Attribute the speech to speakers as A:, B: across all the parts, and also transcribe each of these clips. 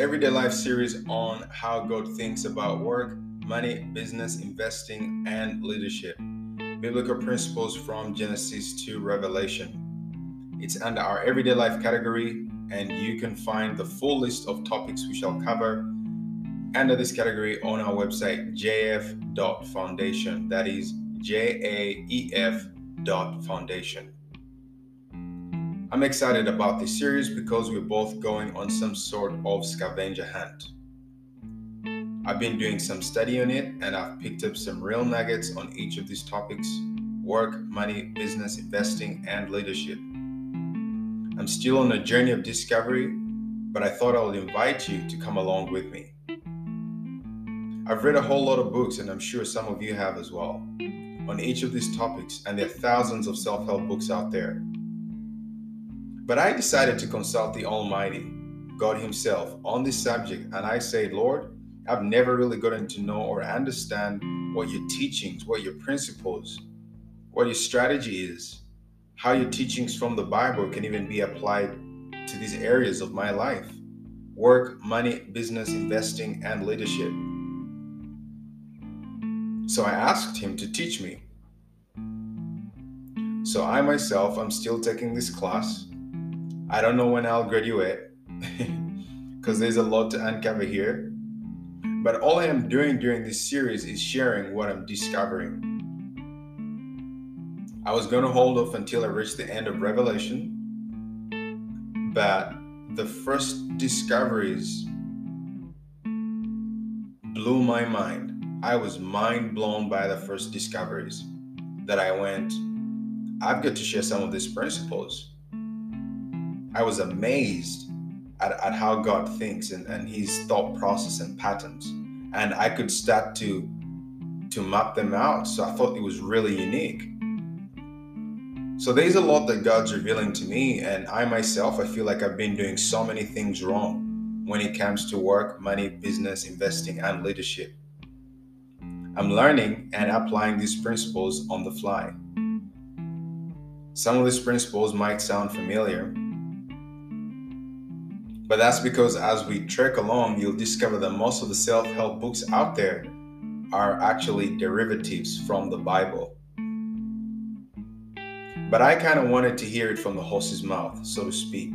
A: Everyday Life series on how God thinks about work, money, business, investing, and leadership. Biblical principles from Genesis to Revelation. It's under our Everyday Life category, and you can find the full list of topics we shall cover under this category on our website, jaef.foundation. That is J A E F dot foundation. I'm excited about this series because we're both going on some sort of scavenger hunt. I've been doing some study on it and I've picked up some real nuggets on each of these topics work, money, business, investing, and leadership. I'm still on a journey of discovery, but I thought I would invite you to come along with me. I've read a whole lot of books, and I'm sure some of you have as well, on each of these topics, and there are thousands of self help books out there. But I decided to consult the Almighty, God Himself on this subject, and I say, Lord, I've never really gotten to know or understand what your teachings, what your principles, what your strategy is, how your teachings from the Bible can even be applied to these areas of my life work, money, business, investing, and leadership. So I asked him to teach me. So I myself, I'm still taking this class. I don't know when I'll graduate because there's a lot to uncover here. But all I am doing during this series is sharing what I'm discovering. I was going to hold off until I reached the end of Revelation, but the first discoveries blew my mind. I was mind blown by the first discoveries that I went, I've got to share some of these principles. I was amazed at, at how God thinks and, and his thought process and patterns. And I could start to to map them out. So I thought it was really unique. So there's a lot that God's revealing to me, and I myself, I feel like I've been doing so many things wrong when it comes to work, money, business, investing, and leadership. I'm learning and applying these principles on the fly. Some of these principles might sound familiar, but that's because as we trek along, you'll discover that most of the self help books out there are actually derivatives from the Bible. But I kind of wanted to hear it from the horse's mouth, so to speak.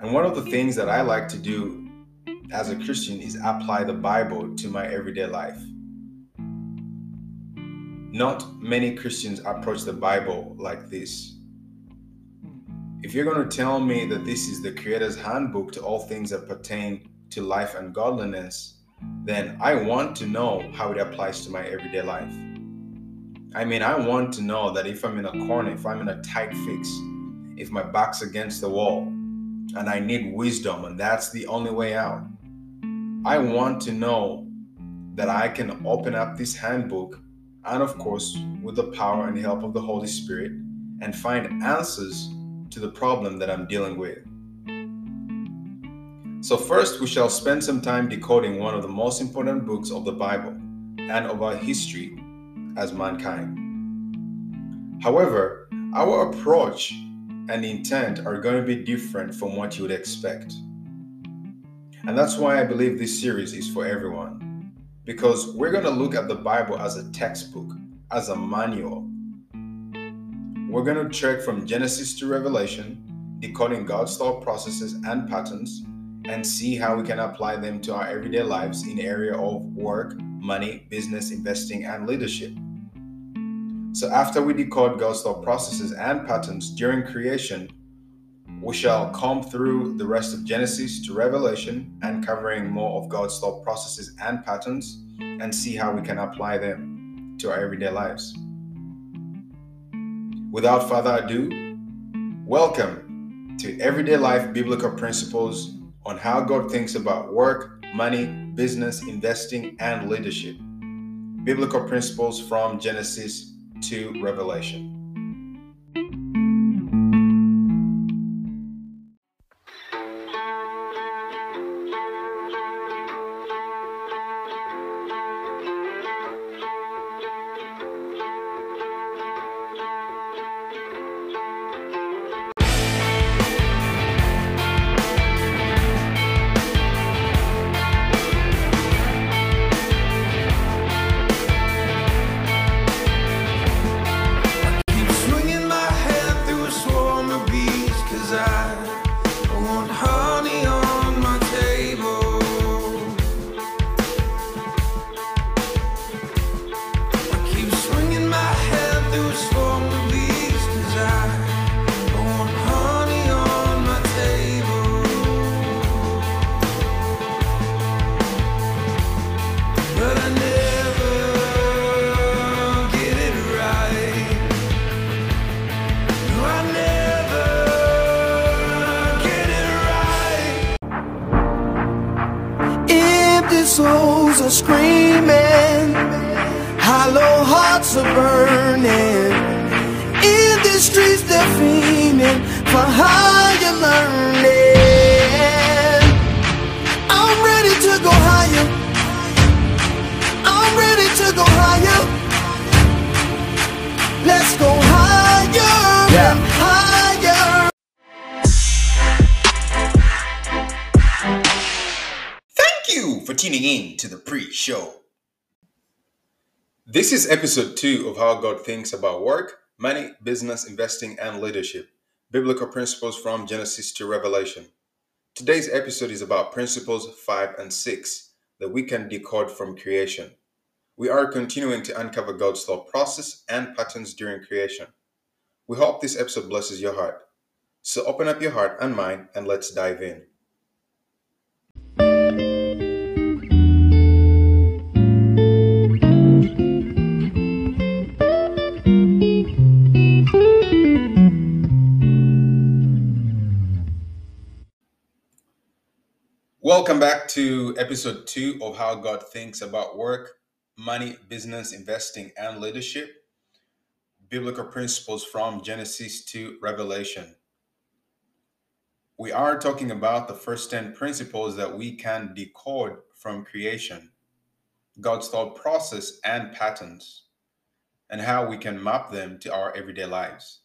A: And one of the things that I like to do as a Christian is apply the Bible to my everyday life. Not many Christians approach the Bible like this. If you're going to tell me that this is the Creator's handbook to all things that pertain to life and godliness, then I want to know how it applies to my everyday life. I mean, I want to know that if I'm in a corner, if I'm in a tight fix, if my back's against the wall, and I need wisdom, and that's the only way out, I want to know that I can open up this handbook and, of course, with the power and help of the Holy Spirit, and find answers to the problem that I'm dealing with. So, first, we shall spend some time decoding one of the most important books of the Bible and of our history as mankind. However, our approach and intent are going to be different from what you would expect. And that's why I believe this series is for everyone. Because we're going to look at the Bible as a textbook, as a manual. We're going to trek from Genesis to Revelation, decoding God's thought processes and patterns, and see how we can apply them to our everyday lives in the area of work, money, business, investing, and leadership. So after we decode God's thought processes and patterns during creation, we shall come through the rest of Genesis to Revelation and covering more of God's thought processes and patterns and see how we can apply them to our everyday lives. Without further ado, welcome to Everyday Life Biblical Principles on how God thinks about work, money, business, investing, and leadership. Biblical principles from Genesis to Revelation.
B: Tuning in to the pre show.
A: This is episode two of How God Thinks About Work, Money, Business, Investing, and Leadership Biblical Principles from Genesis to Revelation. Today's episode is about principles five and six that we can decode from creation. We are continuing to uncover God's thought process and patterns during creation. We hope this episode blesses your heart. So open up your heart and mind and let's dive in. Welcome back to episode two of How God Thinks About Work, Money, Business, Investing, and Leadership Biblical Principles from Genesis to Revelation. We are talking about the first 10 principles that we can decode from creation, God's thought process and patterns, and how we can map them to our everyday lives.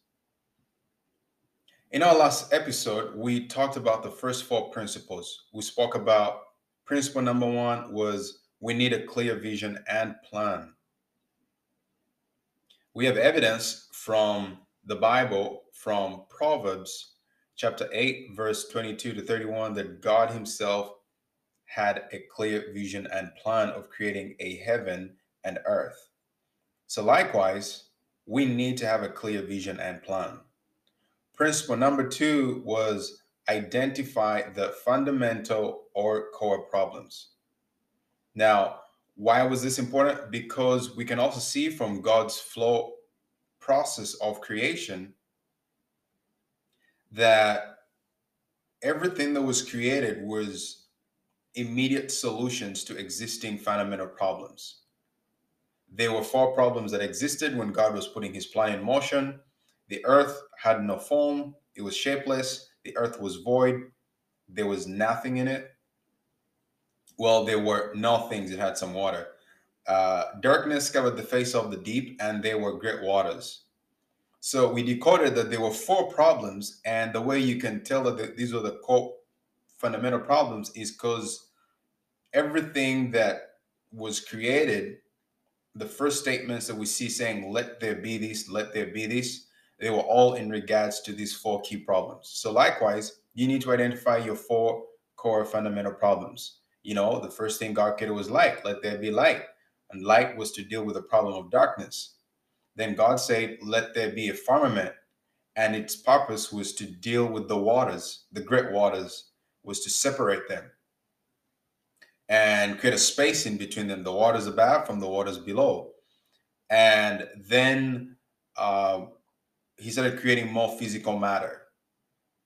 A: In our last episode, we talked about the first four principles. We spoke about principle number one was we need a clear vision and plan. We have evidence from the Bible, from Proverbs chapter 8, verse 22 to 31, that God Himself had a clear vision and plan of creating a heaven and earth. So, likewise, we need to have a clear vision and plan. Principle number two was identify the fundamental or core problems. Now, why was this important? Because we can also see from God's flow process of creation that everything that was created was immediate solutions to existing fundamental problems. There were four problems that existed when God was putting his plan in motion the earth had no form, it was shapeless, the earth was void, there was nothing in it. Well, there were no things, it had some water. Uh, darkness covered the face of the deep, and there were great waters. So we decoded that there were four problems, and the way you can tell that these were the core fundamental problems is because everything that was created, the first statements that we see saying, let there be this, let there be this, they were all in regards to these four key problems. So, likewise, you need to identify your four core fundamental problems. You know, the first thing God created was light, let there be light. And light was to deal with the problem of darkness. Then God said, let there be a firmament. And its purpose was to deal with the waters, the great waters, was to separate them and create a space in between them, the waters above from the waters below. And then uh, he started creating more physical matter.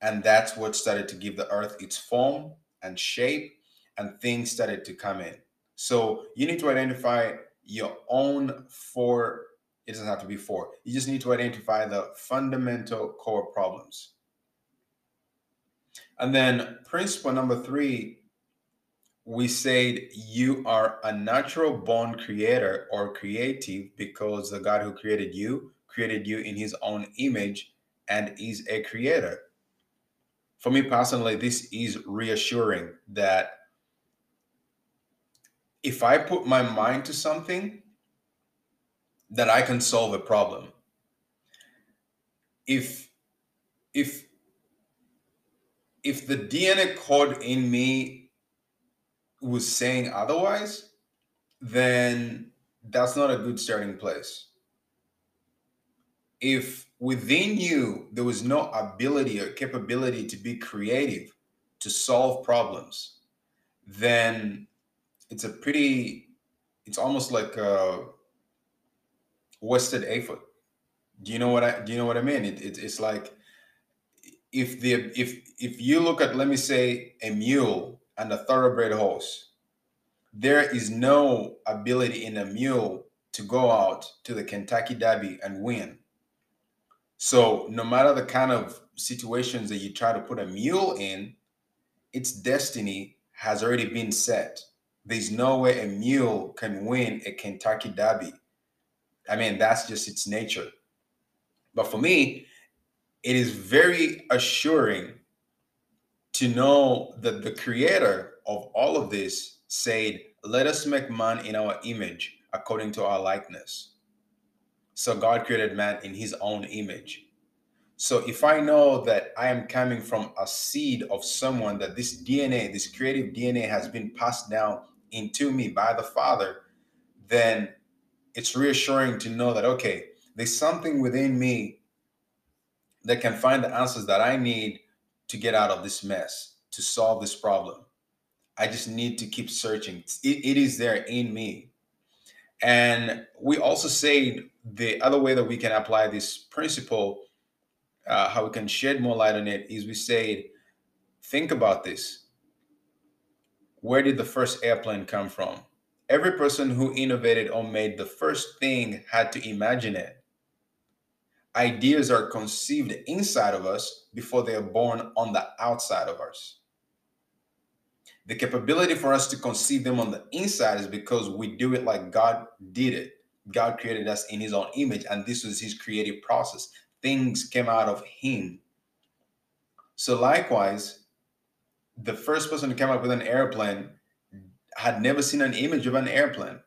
A: And that's what started to give the earth its form and shape, and things started to come in. So you need to identify your own four, it doesn't have to be four. You just need to identify the fundamental core problems. And then principle number three, we said you are a natural born creator or creative because the God who created you created you in his own image and is a creator. For me personally, this is reassuring that if I put my mind to something, that I can solve a problem. If if if the DNA code in me was saying otherwise, then that's not a good starting place if within you there was no ability or capability to be creative to solve problems then it's a pretty it's almost like a wasted effort. Do you know what i do you know what i mean? It, it, it's like if the if if you look at let me say a mule and a thoroughbred horse there is no ability in a mule to go out to the kentucky derby and win so no matter the kind of situations that you try to put a mule in, its destiny has already been set. There's no way a mule can win a Kentucky Derby. I mean, that's just its nature. But for me, it is very assuring to know that the creator of all of this said, Let us make man in our image, according to our likeness. So God created man in his own image. So if I know that I am coming from a seed of someone, that this DNA, this creative DNA has been passed down into me by the Father, then it's reassuring to know that, okay, there's something within me that can find the answers that I need to get out of this mess, to solve this problem. I just need to keep searching. it, it is there in me. And we also say the other way that we can apply this principle uh, how we can shed more light on it is we say, think about this. Where did the first airplane come from? Every person who innovated or made the first thing had to imagine it. Ideas are conceived inside of us before they are born on the outside of us. The capability for us to conceive them on the inside is because we do it like God did it. God created us in his own image, and this was his creative process things came out of him. So, likewise, the first person to come up with an airplane had never seen an image of an airplane.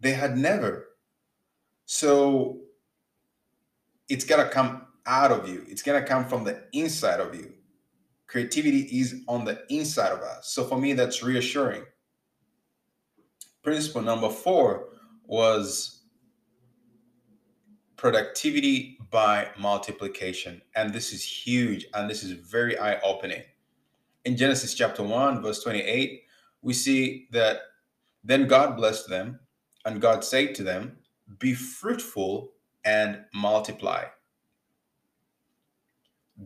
A: They had never. So, it's got to come out of you, it's to come from the inside of you. Creativity is on the inside of us. So, for me, that's reassuring. Principle number four was productivity by multiplication. And this is huge and this is very eye opening. In Genesis chapter 1, verse 28, we see that then God blessed them, and God said to them, Be fruitful and multiply.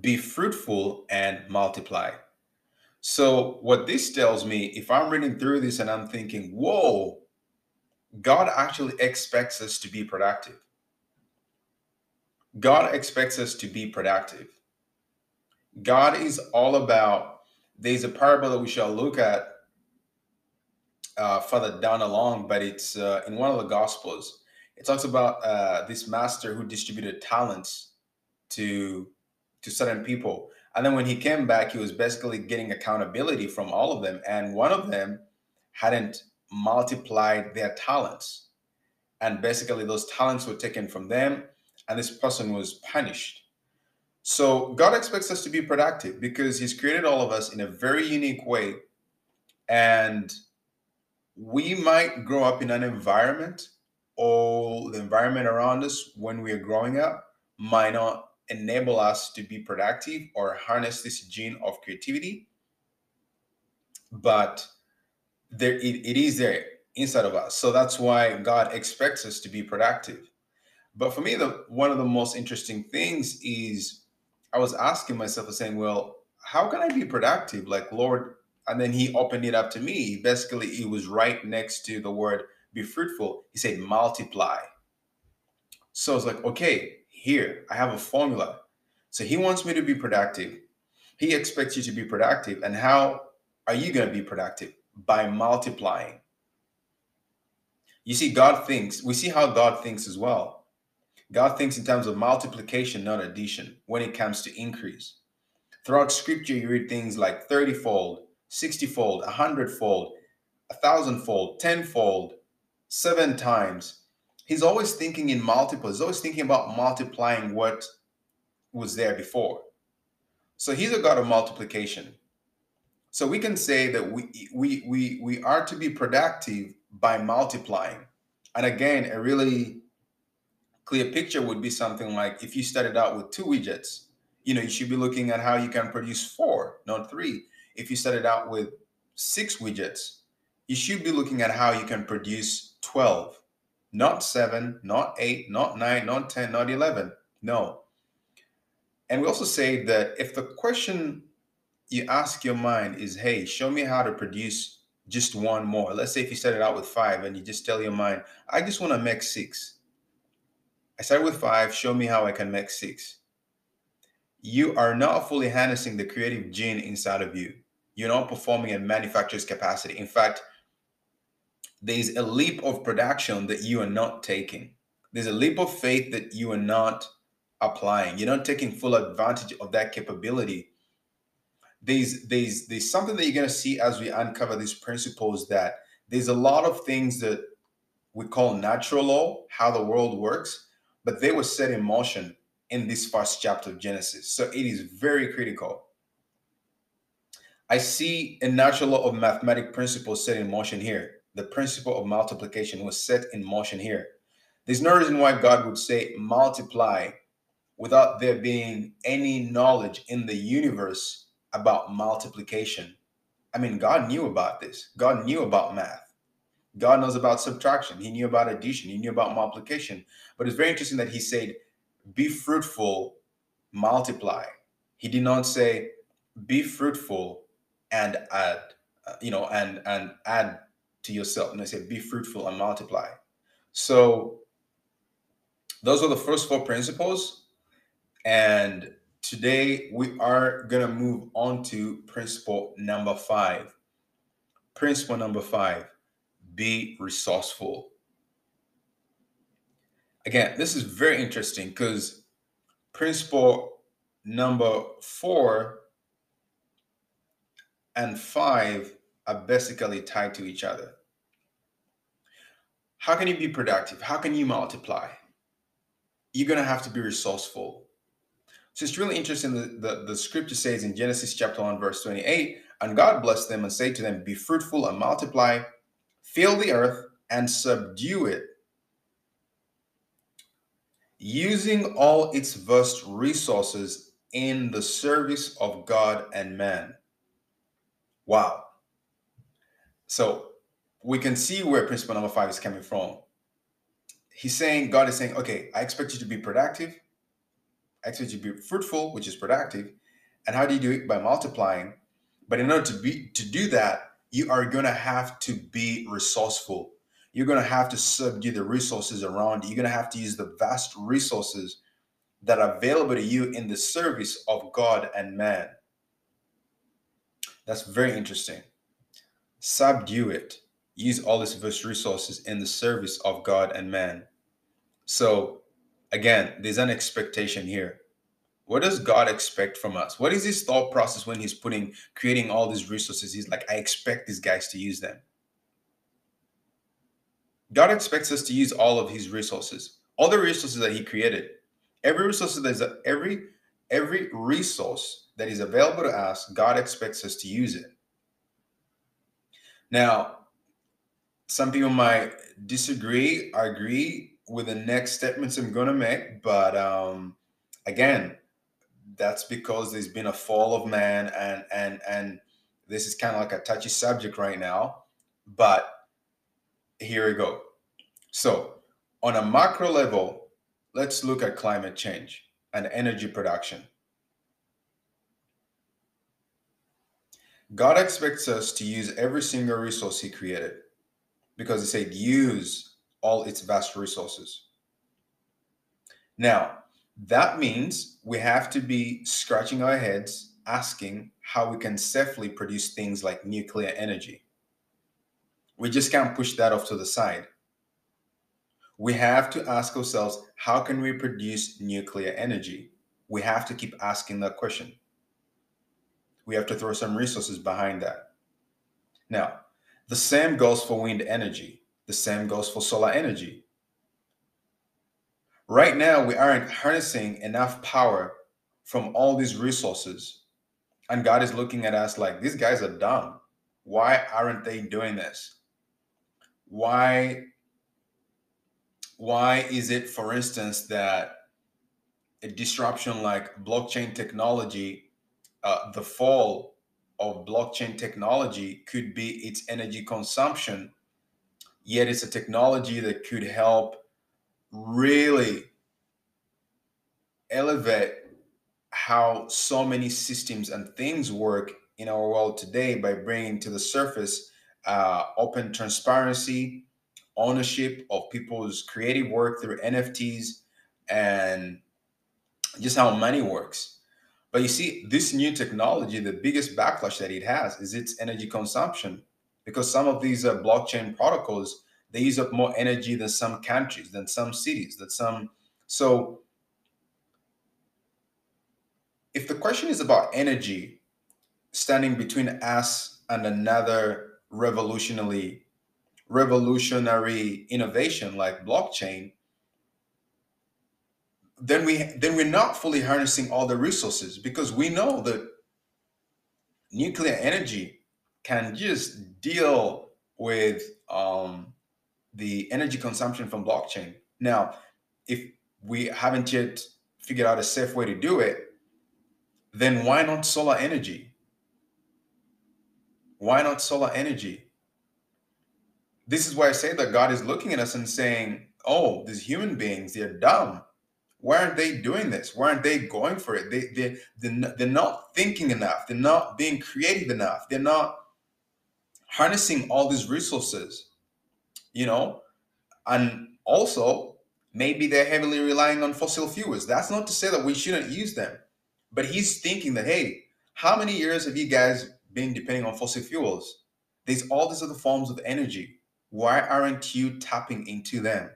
A: Be fruitful and multiply. So, what this tells me, if I'm reading through this and I'm thinking, whoa, God actually expects us to be productive. God expects us to be productive. God is all about, there's a parable that we shall look at uh, further down along, but it's uh, in one of the Gospels. It talks about uh, this master who distributed talents to to certain people, and then when he came back, he was basically getting accountability from all of them, and one of them hadn't multiplied their talents, and basically those talents were taken from them and this person was punished. So God expects us to be productive because He's created all of us in a very unique way. And we might grow up in an environment or the environment around us when we are growing up might not enable us to be productive or harness this gene of creativity. But there it, it is there inside of us. So that's why God expects us to be productive. But for me, the one of the most interesting things is I was asking myself, saying, "Well, how can I be productive?" Like Lord, and then He opened it up to me. Basically, it was right next to the word "be fruitful." He said, "Multiply." So I was like, "Okay, here I have a formula." So He wants me to be productive. He expects you to be productive, and how are you going to be productive? By multiplying. You see, God thinks. We see how God thinks as well God thinks in terms of multiplication, not addition, when it comes to increase. Throughout scripture, you read things like 30 fold, 60 fold, 100 fold, 1,000 fold, 10 fold, seven times. He's always thinking in multiples, he's always thinking about multiplying what was there before. So he's a God of multiplication. So we can say that we we we we are to be productive by multiplying. And again, a really clear picture would be something like if you started out with two widgets, you know, you should be looking at how you can produce four, not three. If you started out with six widgets, you should be looking at how you can produce 12, not seven, not eight, not nine, not 10, not 11. No. And we also say that if the question you ask your mind is, hey, show me how to produce just one more. Let's say if you started out with five and you just tell your mind, I just want to make six I start with five, show me how I can make six. You are not fully harnessing the creative gene inside of you. You're not performing at manufacturer's capacity. In fact, there's a leap of production that you are not taking. There's a leap of faith that you are not applying. You're not taking full advantage of that capability there's there's there's something that you're going to see as we uncover these principles that there's a lot of things that we call natural law, how the world works, but they were set in motion in this first chapter of Genesis. So it is very critical. I see a natural law of mathematic principles set in motion here. The principle of multiplication was set in motion here. There's no reason why God would say multiply without there being any knowledge in the universe about multiplication. I mean, God knew about this. God knew about math. God knows about subtraction. He knew about addition. He knew about multiplication. But it's very interesting that he said, be fruitful, multiply. He did not say, be fruitful and add, uh, you know, and and add to yourself. And I said, be fruitful and multiply. So those are the first four principles. And today we are going to move on to principle number five. Principle number five be resourceful. Again, this is very interesting because principle number four and five are basically tied to each other. How can you be productive? How can you multiply? You're going to have to be resourceful. So it's really interesting. The, the, the scripture says in Genesis chapter 1, verse 28, and God blessed them and said to them, Be fruitful and multiply, fill the earth and subdue it, using all its vast resources in the service of God and man. Wow. So we can see where principle number five is coming from. He's saying, God is saying, okay, I expect you to be productive. You to be fruitful, which is productive. And how do you do it? By multiplying. But in order to be to do that, you are gonna have to be resourceful. You're gonna have to subdue the resources around you. You're gonna have to use the vast resources that are available to you in the service of God and man. That's very interesting. Subdue it. Use all these vast resources in the service of God and man. So, again, there's an expectation here. What does God expect from us? What is his thought process when he's putting, creating all these resources? He's like, I expect these guys to use them. God expects us to use all of his resources, all the resources that he created. Every resource that is every every resource that is available to us, God expects us to use it. Now, some people might disagree, agree with the next statements I'm to make, but um, again, that's because there's been a fall of man, and and and this is kind of like a touchy subject right now. But here we go. So, on a macro level, let's look at climate change and energy production. God expects us to use every single resource He created because He said, use all its vast resources. Now, that means we have to be scratching our heads asking how we can safely produce things like nuclear energy. We just can't push that off to the side. We have to ask ourselves how can we produce nuclear energy? We have to keep asking that question we have to throw some resources behind that. Now, the same goes for wind energy, the same goes for solar energy. Right now, we aren't harnessing enough power from all these resources. And God is looking at us like, these guys are dumb. Why aren't they doing this? Why why is it for instance that a disruption like blockchain technology uh, the fall of blockchain technology could be its energy consumption, yet it's a technology that could help really elevate how so many systems and things work in our world today by bringing to the surface uh, open transparency, ownership of people's creative work through NFTs, and just how money works. But you see, this new technology, the biggest backlash that it has is its energy consumption, because some of these uh, blockchain protocols they use up more energy than some countries, than some cities, than some. So, if the question is about energy, standing between us and another revolutionary revolutionary innovation like blockchain then we then we're not fully harnessing all the resources because we know that nuclear energy can just deal with um, the energy consumption from blockchain. Now, if we haven't yet figured out a safe way to do it, then why not solar energy? Why not solar energy? This is why I say that God is looking at us and saying, Oh, these human beings, they're dumb. Why aren't they doing this? Why aren't they going for it? They, they, they're, they're not thinking enough. They're not being creative enough. They're not harnessing all these resources, you know? And also, maybe they're heavily relying on fossil fuels. That's not to say that we shouldn't use them. But he's thinking that, hey, how many years have you guys been depending on fossil fuels? There's all these other forms of energy. Why aren't you tapping into them?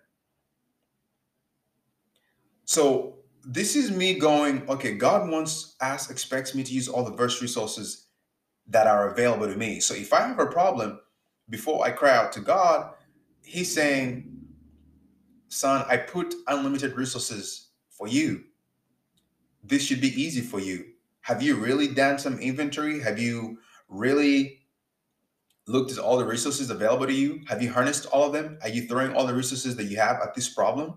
A: So this is me going, okay, God wants us, expects me to use all the verse resources that are available to me. So if I have a problem, before I cry out to God, He's saying, Son, I put unlimited resources for you. This should be easy for you. Have you really done some inventory? Have you really looked at all the resources available to you? Have you harnessed all of them? Are you throwing all the resources that you have at this problem?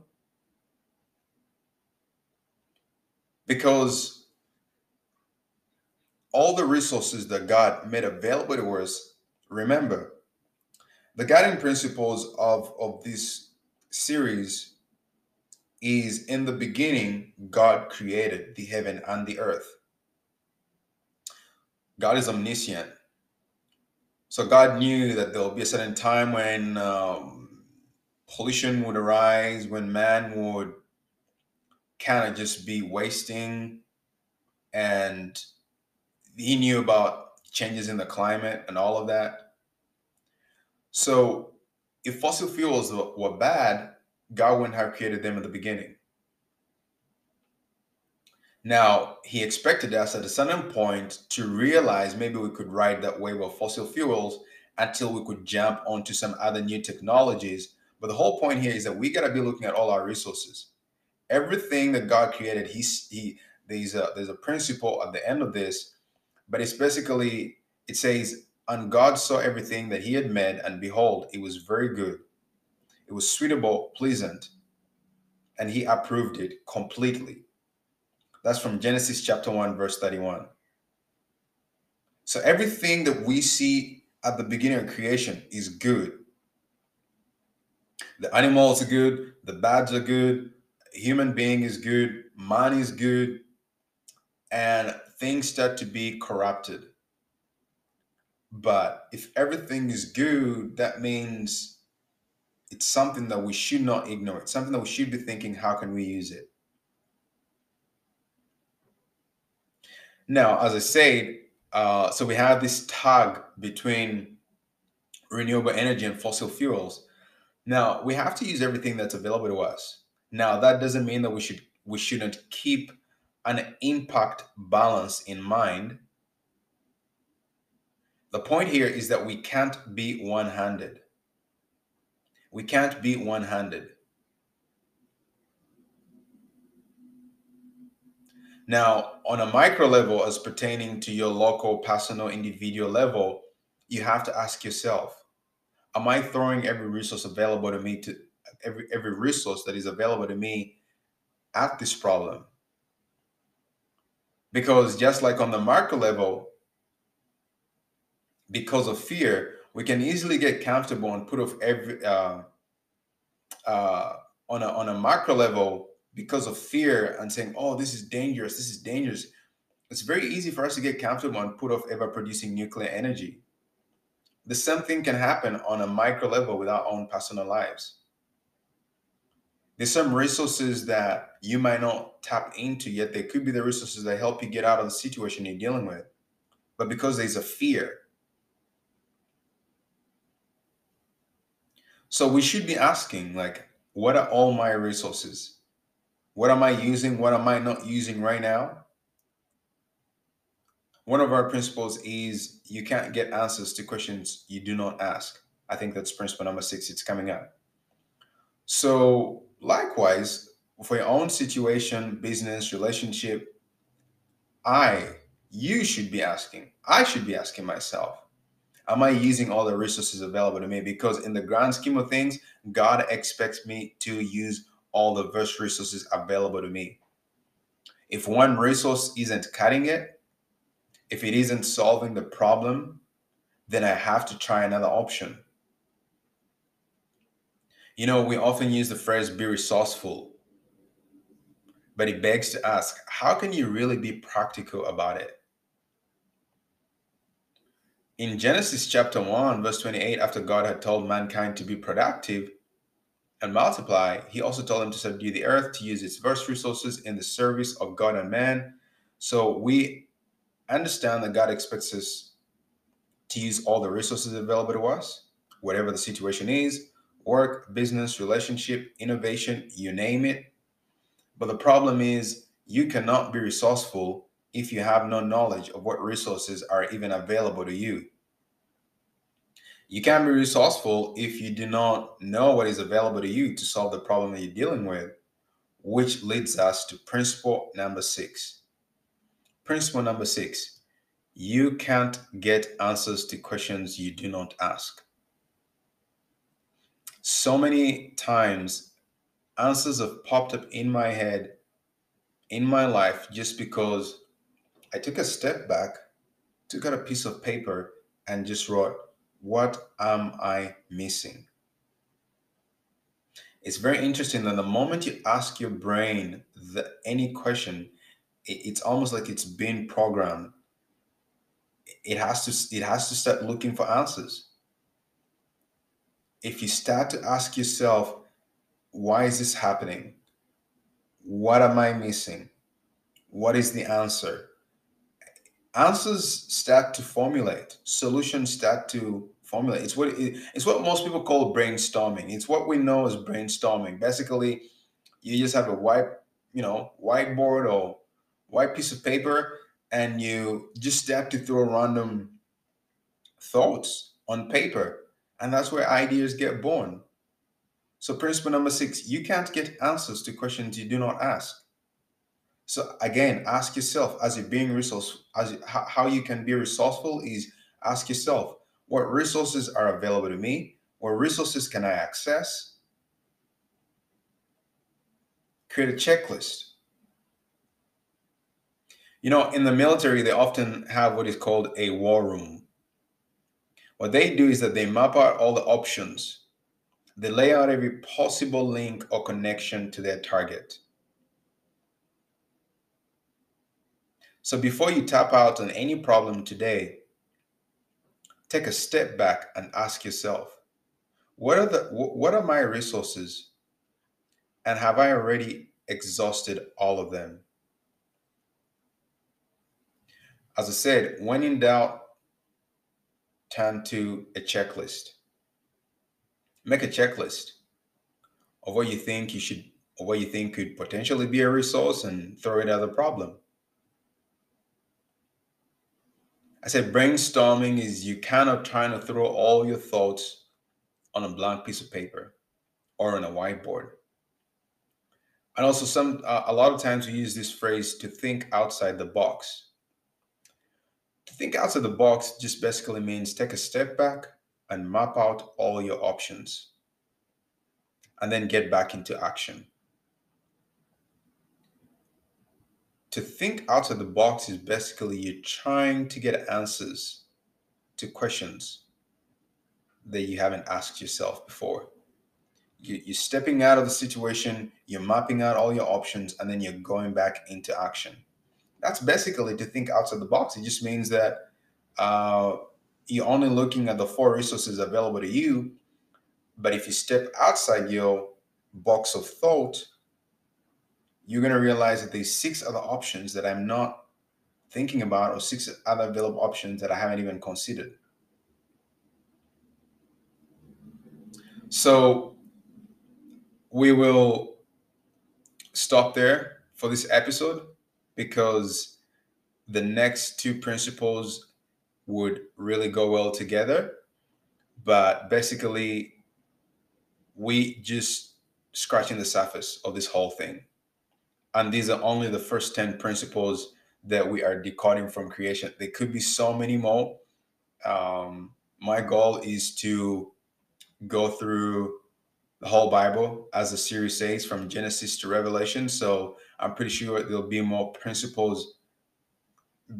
A: because all the resources that God made available to us, remember, the guiding principles of, of this series is in the beginning, God created the heaven and the earth. God is omniscient. So God knew that there will be a certain time when um, pollution would arise, when man would kind of just be wasting and he knew about changes in the climate and all of that. So if fossil fuels were bad god wouldn't have created them in the beginning. Now he expected us at a certain point to realize maybe we could ride that wave of fossil fuels until we could jump onto some other new technologies. But the whole point here is that we got to be looking at all our resources. Everything that God created, he's he there's a there's a principle at the end of this, but it's basically it says, and God saw everything that he had made, and behold, it was very good. It was suitable, pleasant, and he approved it completely. That's from Genesis chapter 1, verse 31. So everything that we see at the beginning of creation is good. The animals are good, the birds are good, human being is good, man is good, and things start to be corrupted. But if everything is good, that means it's something that we should not ignore. It's something that we should be thinking, how can we use it? Now, as I said, uh, so we have this tug between renewable energy and fossil fuels. Now, we have to use everything that's available to us. Now, that doesn't mean that we should we shouldn't keep an impact balance in mind. The point here is that we can't be one-handed. We can't be one-handed. Now, on a micro level, as pertaining to your local, personal, individual level, you have to ask yourself, am I throwing every resource available to me to every every resource that is available to me at this problem because just like on the macro level because of fear we can easily get comfortable and put off every uh, uh, on a on a macro level because of fear and saying oh this is dangerous this is dangerous. It's very easy for us to get comfortable and put off ever producing nuclear energy. The same thing can happen on a micro level with our own personal lives there's some resources that you might not tap into yet. They could be the resources that help you get out of the situation you're dealing with. But because there's a fear. So we should be asking, like, what are all my resources? What am I using? What am I not using right now? one of our principles is you can't get answers to questions you do not ask. I think that's principle number six. It's coming up. So, likewise, for your own situation, business, relationship, I, you should be asking, I should be asking myself, am I using all the resources available to me? Because in the grand scheme of things, God expects me to use all the verse resources available to me. If one resource isn't cutting it, if it isn't solving the problem, then I have to try another option. You know, we often use the phrase be resourceful, but it begs to ask how can you really be practical about it? In Genesis chapter 1, verse 28, after God had told mankind to be productive and multiply, he also told them to subdue the earth, to use its vast resources in the service of God and man. So we understand that God expects us to use all the resources available to us, whatever the situation is work, business, relationship, innovation, you name it. But the problem is, you cannot be resourceful if you have no knowledge of what resources are even available to you. You can't be resourceful if you do not know what is available to you to solve the problem that you're dealing with, which leads us to principle number six. Principle number six you can't get answers to questions you do not ask so many times answers have popped up in my head in my life just because I took a step back, took out a piece of paper, and just wrote, What am I missing? It's very interesting that the moment you ask your brain the, any question, it, it's almost like it's been programmed. It has to it has to start looking for answers if you start to ask yourself, why is this happening? What am I missing? What is the answer? Answers start to formulate, solutions start to formulate. It's what it, it's what most people call brainstorming. It's what we know as brainstorming. Basically, you just have a white, you know, whiteboard or white piece of paper, and you just start to throw random thoughts on paper and that's where ideas get born. So, principle number six you can't get answers to questions you do not ask. So, again, ask yourself as you're being resource, as how you can be resourceful is ask yourself what resources are available to me? What resources can I access? Create a checklist. You know, in the military, they often have what is called a war room what they do is that they map out all the options. They lay out every possible link or connection to their target. So before you tap out on any problem today, take a step back and ask yourself, what are the what are my resources and have I already exhausted all of them? As I said, when in doubt, turn to a checklist. Make a checklist of what you think you should, or what you think could potentially be a resource and throw it at the problem. I said brainstorming is you kind of trying to throw all your thoughts on a blank piece of paper or on a whiteboard. And also, some uh, a lot of times we use this phrase to think outside the box to think outside the box just basically means take a step back and map out all your options and then get back into action. To think outside the box is basically you're trying to get answers to questions that you haven't asked yourself before. You, are stepping out of the situation, you're mapping out all your options, and then you're going back into action that's basically to think outside the box. It just means that uh, you're only looking at the four resources available to you. But if you step outside your box of thought, you're going to realize that there's six other options that I'm not thinking about, or six other available options that I haven't even considered. So we will stop there for this episode because the next two principles would really go well together. But basically, we just scratching the surface of this whole thing. And these are only the first 10 principles that we are decoding from creation. There could be so many more. Um, my goal is to go through the whole Bible, as the series says, from Genesis to Revelation. So I'm pretty sure there'll be more principles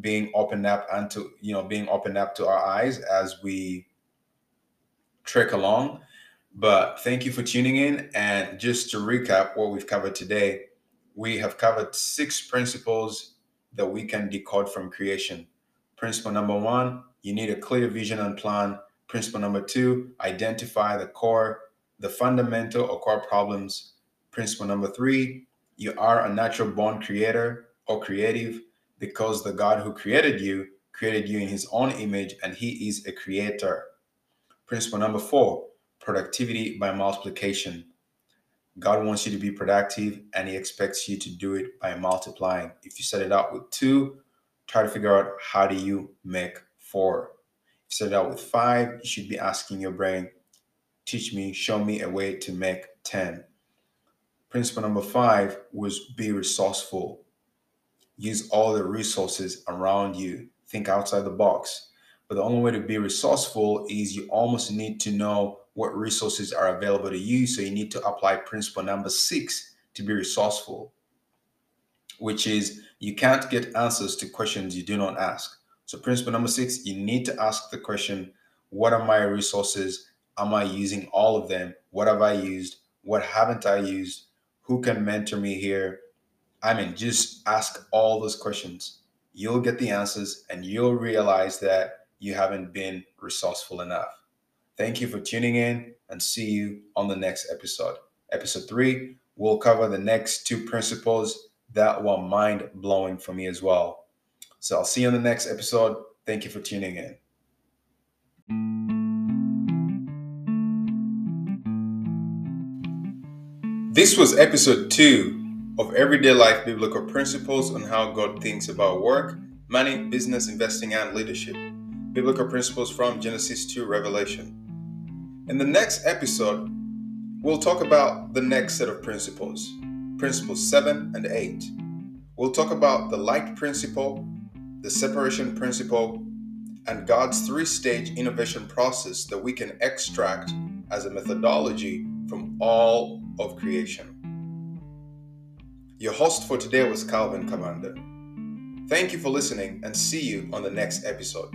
A: being opened up and to you know being opened up to our eyes as we trek along. But thank you for tuning in. And just to recap what we've covered today, we have covered six principles that we can decode from creation. Principle number one, you need a clear vision and plan. Principle number two, identify the core, the fundamental or core problems. Principle number three, you are a natural born creator or creative because the God who created you created you in his own image and he is a creator. Principle number four productivity by multiplication. God wants you to be productive and he expects you to do it by multiplying. If you set it out with two, try to figure out how do you make four. If you set it out with five, you should be asking your brain, teach me, show me a way to make 10. Principle number five was be resourceful. Use all the resources around you. Think outside the box. But the only way to be resourceful is you almost need to know what resources are available to you. So you need to apply principle number six to be resourceful, which is you can't get answers to questions you do not ask. So, principle number six, you need to ask the question What are my resources? Am I using all of them? What have I used? What haven't I used? Who can mentor me here? I mean, just ask all those questions. You'll get the answers and you'll realize that you haven't been resourceful enough. Thank you for tuning in and see you on the next episode. Episode three, we'll cover the next two principles that were mind blowing for me as well. So I'll see you on the next episode. Thank you for tuning in. This was episode two of Everyday Life Biblical Principles on how God thinks about work, money, business, investing, and leadership. Biblical principles from Genesis to Revelation. In the next episode, we'll talk about the next set of principles, principles 7 and 8. We'll talk about the light principle, the separation principle, and God's three stage innovation process that we can extract as a methodology from all of creation. Your host for today was Calvin Commander. Thank you for listening and see you on the next episode.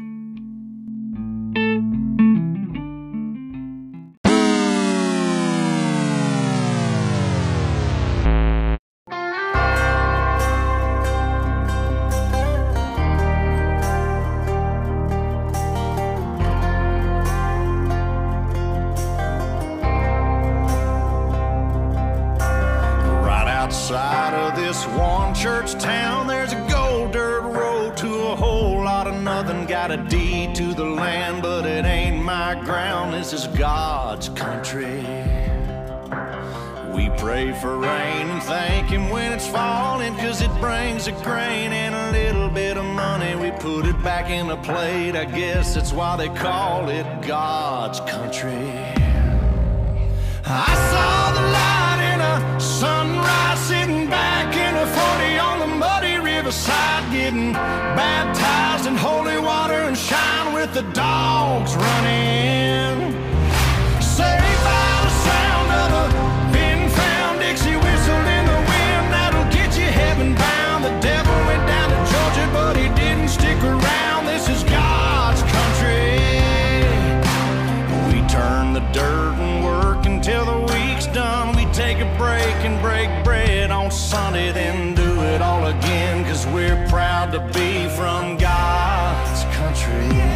C: Plate. I guess that's why they call it God's country. I saw the light in a sunrise sitting back in a 40 on the muddy riverside getting baptized in holy water and shine with the dogs running. Proud to be from God's country.